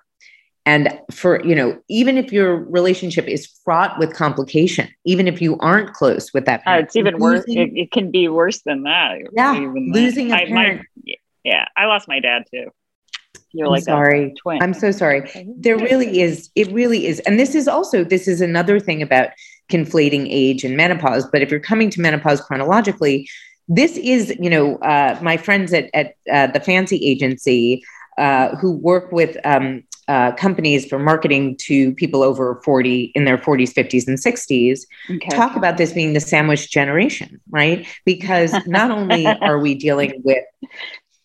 And for, you know, even if your relationship is fraught with complication, even if you aren't close with that parent, uh, it's even losing, worse. It, it, can be worse than that. Yeah. Losing that. a parent. my, yeah. I lost my dad too. You're I'm like sorry. twin. I'm so sorry. There really is, it really is. And this is also, this is another thing about conflating age and menopause. But if you're coming to menopause chronologically, this is, you know, uh, my friends at, at uh, the fancy agency uh, who work with um, uh, companies for marketing to people over 40 in their 40s, 50s, and 60s okay. talk about this being the sandwich generation, right? Because not only are we dealing with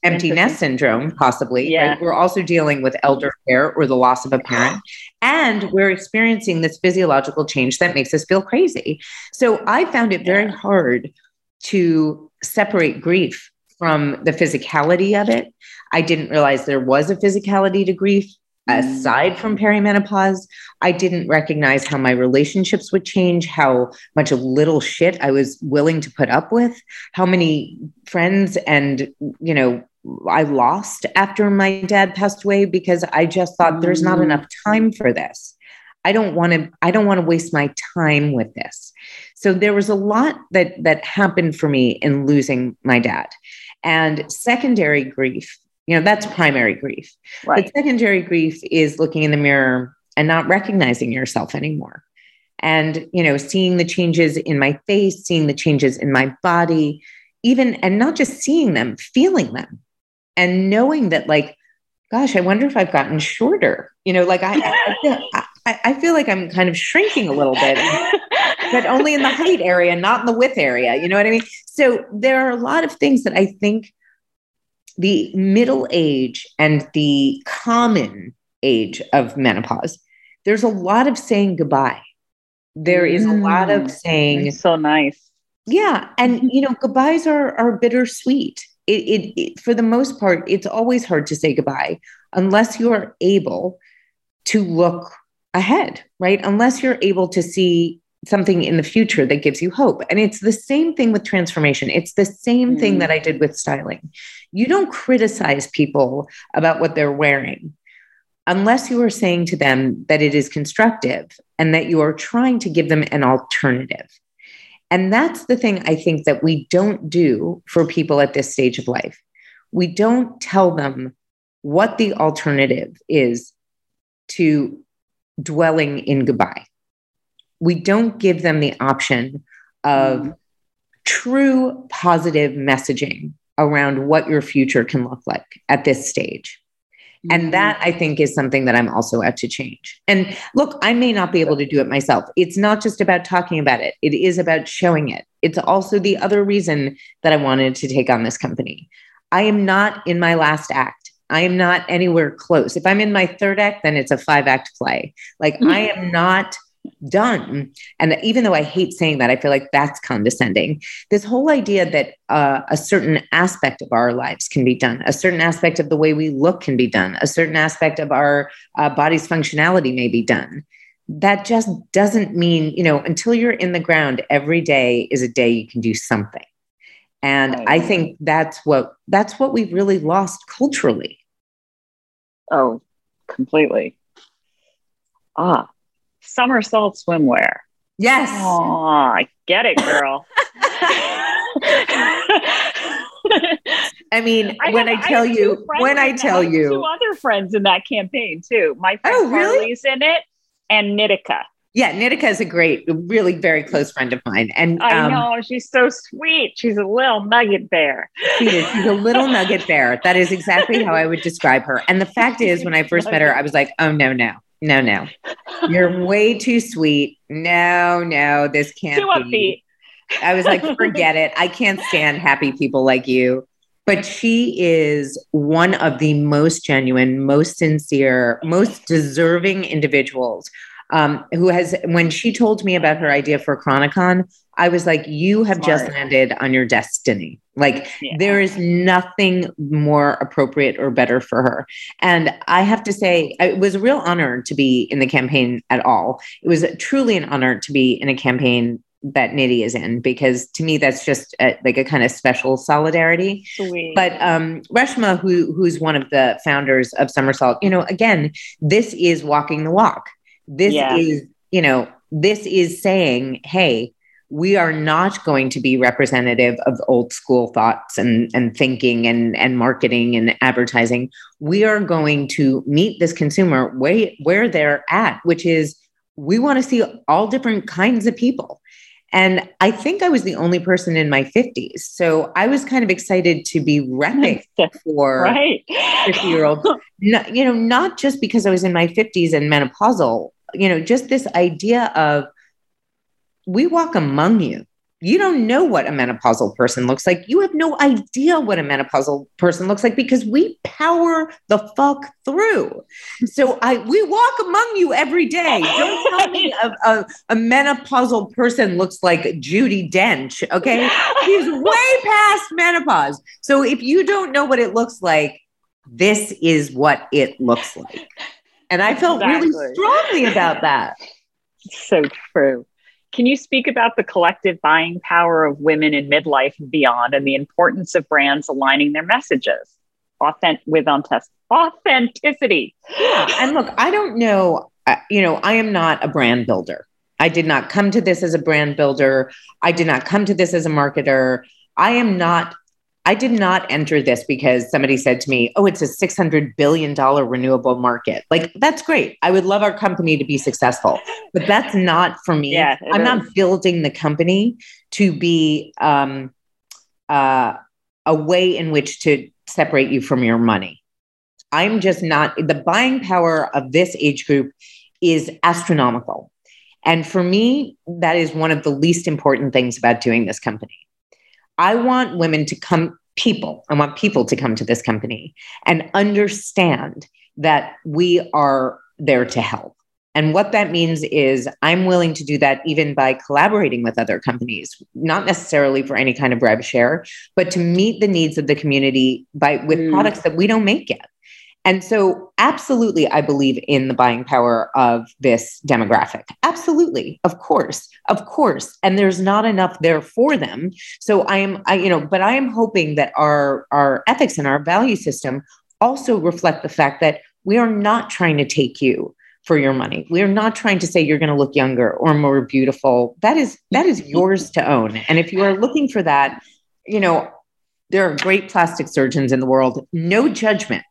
empty nest syndrome, possibly, yeah. right? we're also dealing with elder care or the loss of a parent. And we're experiencing this physiological change that makes us feel crazy. So I found it very hard to separate grief from the physicality of it. I didn't realize there was a physicality to grief aside from perimenopause, I didn't recognize how my relationships would change, how much of little shit I was willing to put up with, how many friends and, you know, I lost after my dad passed away because I just thought there's not mm. enough time for this. I don't want to I don't want to waste my time with this. So there was a lot that that happened for me in losing my dad. And secondary grief you know, that's primary grief. Right. But secondary grief is looking in the mirror and not recognizing yourself anymore. And, you know, seeing the changes in my face, seeing the changes in my body, even, and not just seeing them, feeling them and knowing that, like, gosh, I wonder if I've gotten shorter. You know, like I, I, feel, I, I feel like I'm kind of shrinking a little bit, but only in the height area, not in the width area. You know what I mean? So there are a lot of things that I think the middle age and the common age of menopause, there's a lot of saying goodbye. There is a lot of mm. saying so nice. Yeah. And you know, goodbyes are are bittersweet. It, it, it for the most part, it's always hard to say goodbye unless you are able to look ahead, right? Unless you're able to see something in the future that gives you hope. And it's the same thing with transformation. It's the same mm. thing that I did with styling. You don't criticize people about what they're wearing unless you are saying to them that it is constructive and that you are trying to give them an alternative. And that's the thing I think that we don't do for people at this stage of life. We don't tell them what the alternative is to dwelling in goodbye we don't give them the option of mm. true positive messaging around what your future can look like at this stage. And mm-hmm. that I think is something that I'm also out to change. And look, I may not be able to do it myself. It's not just about talking about it, it is about showing it. It's also the other reason that I wanted to take on this company. I am not in my last act. I am not anywhere close. If I'm in my third act, then it's a five act play. Like I am not done. And even though I hate saying that, I feel like that's condescending. This whole idea that uh, a certain aspect of our lives can be done, a certain aspect of the way we look can be done, a certain aspect of our uh, body's functionality may be done. That just doesn't mean, you know, until you're in the ground, every day is a day you can do something. And I think that's what that's what we've really lost culturally. Oh, completely. Ah, somersault swimwear. Yes. Oh, I get it, girl. I mean, I when have, I tell I you, when I tell you, two other friends in that campaign too. My friend oh, really? Carly's in it, and Nitika. Yeah, Nitika is a great, really very close friend of mine. And I um, know she's so sweet. She's a little nugget bear. She is. She's a little nugget bear. That is exactly how I would describe her. And the fact is, when I first met her, I was like, oh no, no, no, no. You're way too sweet. No, no, this can't too be. Upbeat. I was like, forget it. I can't stand happy people like you. But she is one of the most genuine, most sincere, most deserving individuals um, who has, when she told me about her idea for Chronicon, I was like, you have Smart. just landed on your destiny. Like, yeah. there is nothing more appropriate or better for her. And I have to say, it was a real honor to be in the campaign at all. It was truly an honor to be in a campaign that Nitty is in because to me that's just a, like a kind of special solidarity. Sweet. But um, Reshma, who who's one of the founders of Somersault, you know, again, this is walking the walk. This yeah. is, you know, this is saying, hey, we are not going to be representative of old school thoughts and, and thinking and, and marketing and advertising. We are going to meet this consumer where, where they're at, which is we want to see all different kinds of people. And I think I was the only person in my 50s. So I was kind of excited to be repping for right. 50 year olds. you know, not just because I was in my 50s and menopausal, you know, just this idea of we walk among you. You don't know what a menopausal person looks like. You have no idea what a menopausal person looks like because we power the fuck through. So I we walk among you every day. Don't tell me a, a, a menopausal person looks like Judi Dench. Okay. She's way past menopause. So if you don't know what it looks like, this is what it looks like. And I felt exactly. really strongly about that. So true. Can you speak about the collective buying power of women in midlife and beyond and the importance of brands aligning their messages authentic with authenticity? Yeah. And look, I don't know, uh, you know, I am not a brand builder. I did not come to this as a brand builder. I did not come to this as a marketer. I am not I did not enter this because somebody said to me, Oh, it's a $600 billion renewable market. Like, that's great. I would love our company to be successful, but that's not for me. Yeah, I'm is. not building the company to be um, uh, a way in which to separate you from your money. I'm just not, the buying power of this age group is astronomical. And for me, that is one of the least important things about doing this company. I want women to come, people, I want people to come to this company and understand that we are there to help. And what that means is I'm willing to do that even by collaborating with other companies, not necessarily for any kind of rev share, but to meet the needs of the community by with mm. products that we don't make yet. And so, absolutely, I believe in the buying power of this demographic. Absolutely, of course, of course. And there's not enough there for them. So I am, I you know, but I am hoping that our our ethics and our value system also reflect the fact that we are not trying to take you for your money. We are not trying to say you're going to look younger or more beautiful. That is that is yours to own. And if you are looking for that, you know, there are great plastic surgeons in the world. No judgment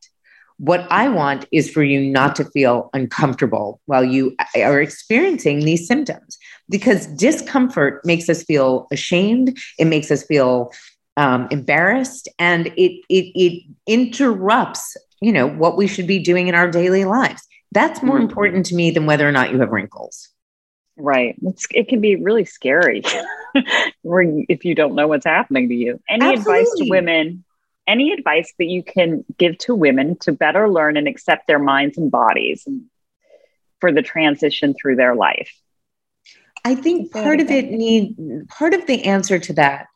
what I want is for you not to feel uncomfortable while you are experiencing these symptoms because discomfort makes us feel ashamed. It makes us feel um, embarrassed and it, it, it interrupts, you know, what we should be doing in our daily lives. That's more mm-hmm. important to me than whether or not you have wrinkles. Right. It's, it can be really scary if you don't know what's happening to you. Any Absolutely. advice to women any advice that you can give to women to better learn and accept their minds and bodies for the transition through their life? I think part of it need part of the answer to that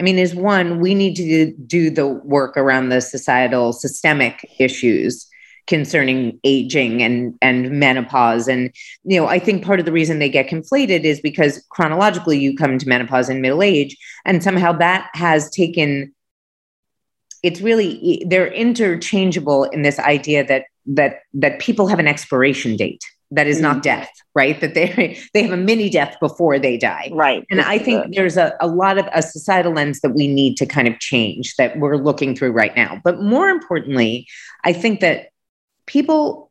I mean, is one, we need to do the work around the societal systemic issues concerning aging and and menopause and you know i think part of the reason they get conflated is because chronologically you come to menopause in middle age and somehow that has taken it's really they're interchangeable in this idea that that that people have an expiration date that is not mm-hmm. death right? That they they have a mini death before they die. Right. And i think there's a, a lot of a societal lens that we need to kind of change that we're looking through right now. But more importantly i think that people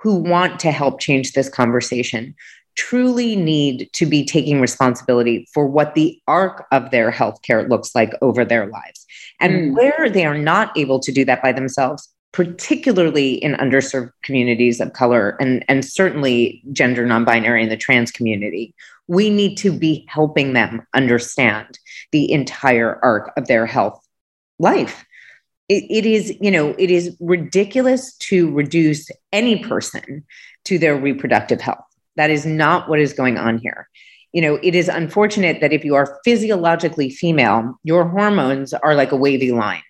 who want to help change this conversation truly need to be taking responsibility for what the arc of their healthcare looks like over their lives. And mm. where they are not able to do that by themselves, particularly in underserved communities of color and, and certainly gender non-binary and the trans community, we need to be helping them understand the entire arc of their health life. It, it is, you know, it is ridiculous to reduce any person to their reproductive health. That is not what is going on here. You know, it is unfortunate that if you are physiologically female, your hormones are like a wavy line.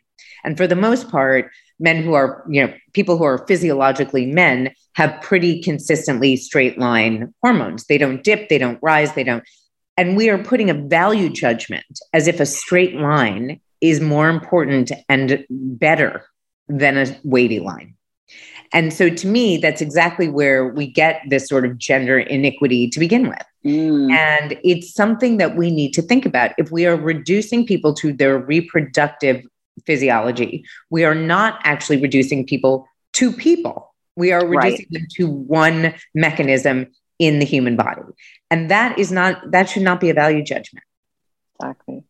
And for the most part, men who are, you know, people who are physiologically men have pretty consistently straight line hormones. They don't dip, they don't rise, they don't. And we are putting a value judgment as if a straight line is more important and better than a wavy line. And so to me, that's exactly where we get this sort of gender iniquity to begin with. Mm. And it's something that we need to think about. If we are reducing people to their reproductive physiology, we are not actually reducing people to people. We are reducing right. them to one mechanism in the human body. And that is not, that should not be a value judgment. Exactly.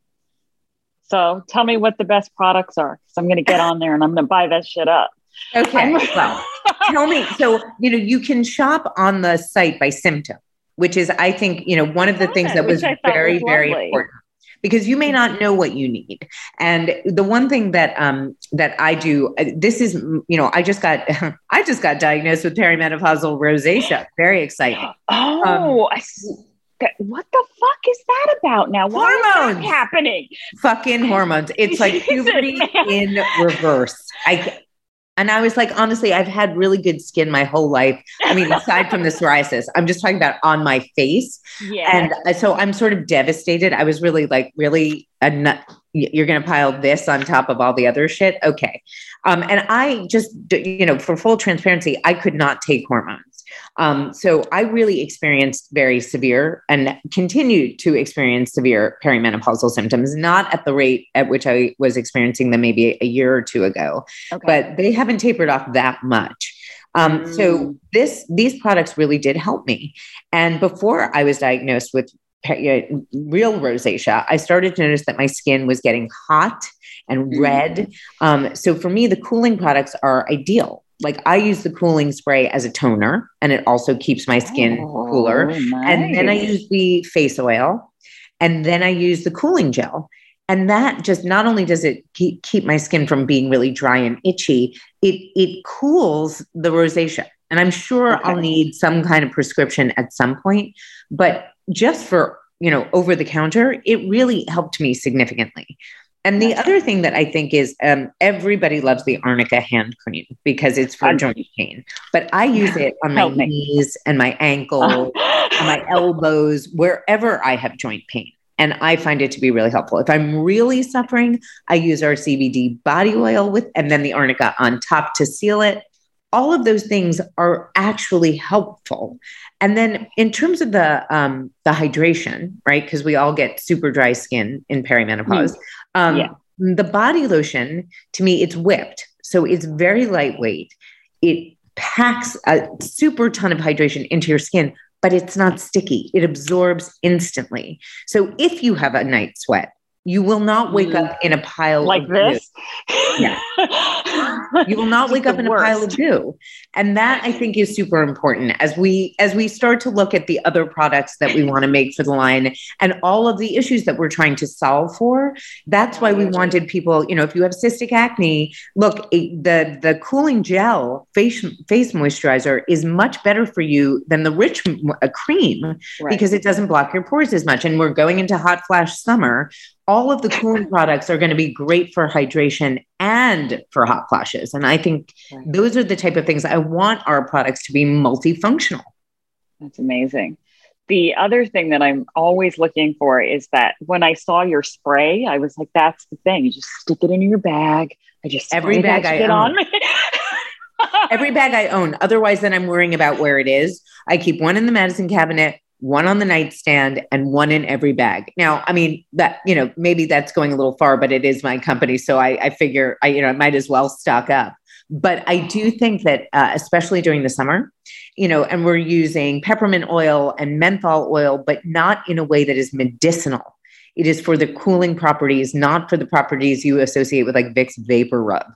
So tell me what the best products are. Because I'm going to get on there and I'm going to buy that shit up. Okay. well, tell me. So, you know, you can shop on the site by symptom, which is, I think, you know, one of the things that was very, was very important because you may not know what you need. And the one thing that um, that I do, uh, this is, you know, I just got I just got diagnosed with perimenopausal rosacea. Very exciting. Oh, um, I what the fuck is that about now? Why hormones happening? Fucking hormones. It's like puberty in reverse. I and I was like, honestly, I've had really good skin my whole life. I mean, aside from the psoriasis, I'm just talking about on my face. Yeah. And uh, so I'm sort of devastated. I was really like, really, you're going to pile this on top of all the other shit. Okay. Um, and I just, you know, for full transparency, I could not take hormones. Um, so I really experienced very severe and continued to experience severe perimenopausal symptoms, not at the rate at which I was experiencing them maybe a year or two ago, okay. but they haven't tapered off that much. Um, mm. So this these products really did help me. And before I was diagnosed with real rosacea, I started to notice that my skin was getting hot and mm. red. Um, so for me, the cooling products are ideal like I use the cooling spray as a toner and it also keeps my skin oh, cooler. Nice. And then I use the face oil and then I use the cooling gel. And that just not only does it keep, keep my skin from being really dry and itchy, it it cools the rosacea. And I'm sure okay. I'll need some kind of prescription at some point, but just for, you know, over the counter, it really helped me significantly. And the other thing that I think is um, everybody loves the arnica hand cream because it's for joint pain. But I use it on my knees and my ankle, on my elbows, wherever I have joint pain. And I find it to be really helpful. If I'm really suffering, I use our CBD body oil with, and then the arnica on top to seal it. All of those things are actually helpful. And then in terms of the um, the hydration, right? Because we all get super dry skin in perimenopause. Mm. Um, yeah. The body lotion, to me, it's whipped. So it's very lightweight. It packs a super ton of hydration into your skin, but it's not sticky. It absorbs instantly. So if you have a night sweat, you will not wake mm. up in a pile like this. Yeah. you will not wake up in worst. a pile of goo. And that I think is super important as we as we start to look at the other products that we want to make for the line and all of the issues that we're trying to solve for. That's why we wanted people, you know, if you have cystic acne, look, the the cooling gel face face moisturizer is much better for you than the rich cream right. because it doesn't block your pores as much and we're going into hot flash summer all of the cooling products are going to be great for hydration and for hot flashes. And I think those are the type of things I want our products to be multifunctional. That's amazing. The other thing that I'm always looking for is that when I saw your spray, I was like, that's the thing. You just stick it in your bag. I just every bag I own. on me. every bag I own. Otherwise, then I'm worrying about where it is. I keep one in the medicine cabinet, one on the nightstand and one in every bag. Now, I mean that, you know, maybe that's going a little far, but it is my company. So I, I figure I, you know, I might as well stock up. But I do think that, uh, especially during the summer, you know, and we're using peppermint oil and menthol oil, but not in a way that is medicinal. It is for the cooling properties, not for the properties you associate with like Vicks VapoRub.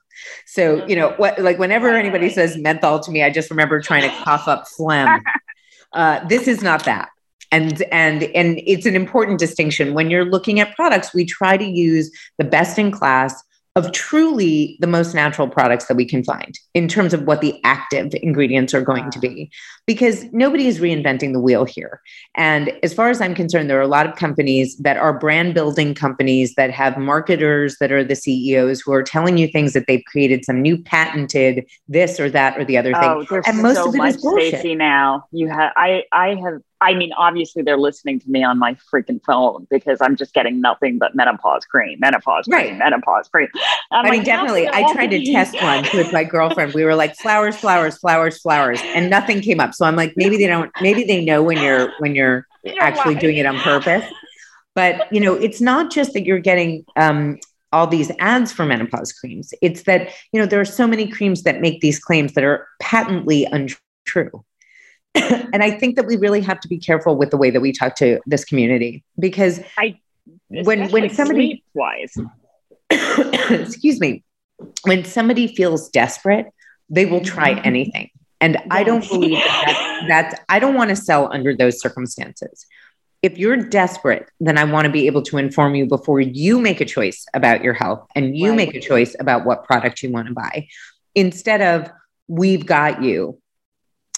So, you know, what like whenever anybody says menthol to me, I just remember trying to cough up phlegm. Uh, this is not that and and and it's an important distinction. When you're looking at products we try to use the best in class of truly the most natural products that we can find in terms of what the active ingredients are going to be. Because nobody is reinventing the wheel here. And as far as i'm concerned there are a lot of companies that are brand building companies that have marketers that are the ceos who are telling you things that they've created some new patented this or that or the other oh, thing and most so of it is bullshit. now. You have i i have I mean, obviously they're listening to me on my freaking phone because I'm just getting nothing but menopause cream, menopause cream, right. menopause cream. I mean, definitely. I tried to test one with my girlfriend. We were like flowers, flowers, flowers, flowers, and nothing came up. So I'm like, maybe they don't. Maybe they know when you're when you're, you're actually doing it on purpose. But you know, it's not just that you're getting um, all these ads for menopause creams. It's that you know there are so many creams that make these claims that are patently untrue. and I think that we really have to be careful with the way that we talk to this community because I when when somebody wise excuse me. When somebody feels desperate they will try mm-hmm. anything. And i don't believe that that's i don't want to sell under those circumstances. If you're desperate then i want to be able to inform you before you make a choice about your health and you right. make a choice about what product you want to buy. Instead of we've got you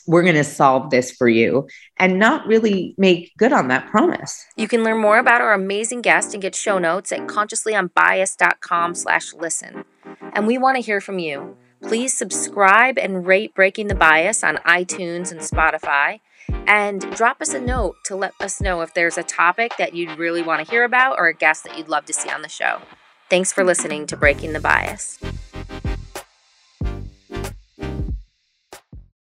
we're going to solve this for you and not really make good on that promise. You can learn more about our amazing guest and get show notes at consciouslyunbiased.com slash listen. And we want to hear from you. Please subscribe and rate Breaking the Bias on iTunes and Spotify. And drop us a note to let us know if there's a topic that you'd really want to hear about or a guest that you'd love to see on the show. Thanks for listening to Breaking the Bias.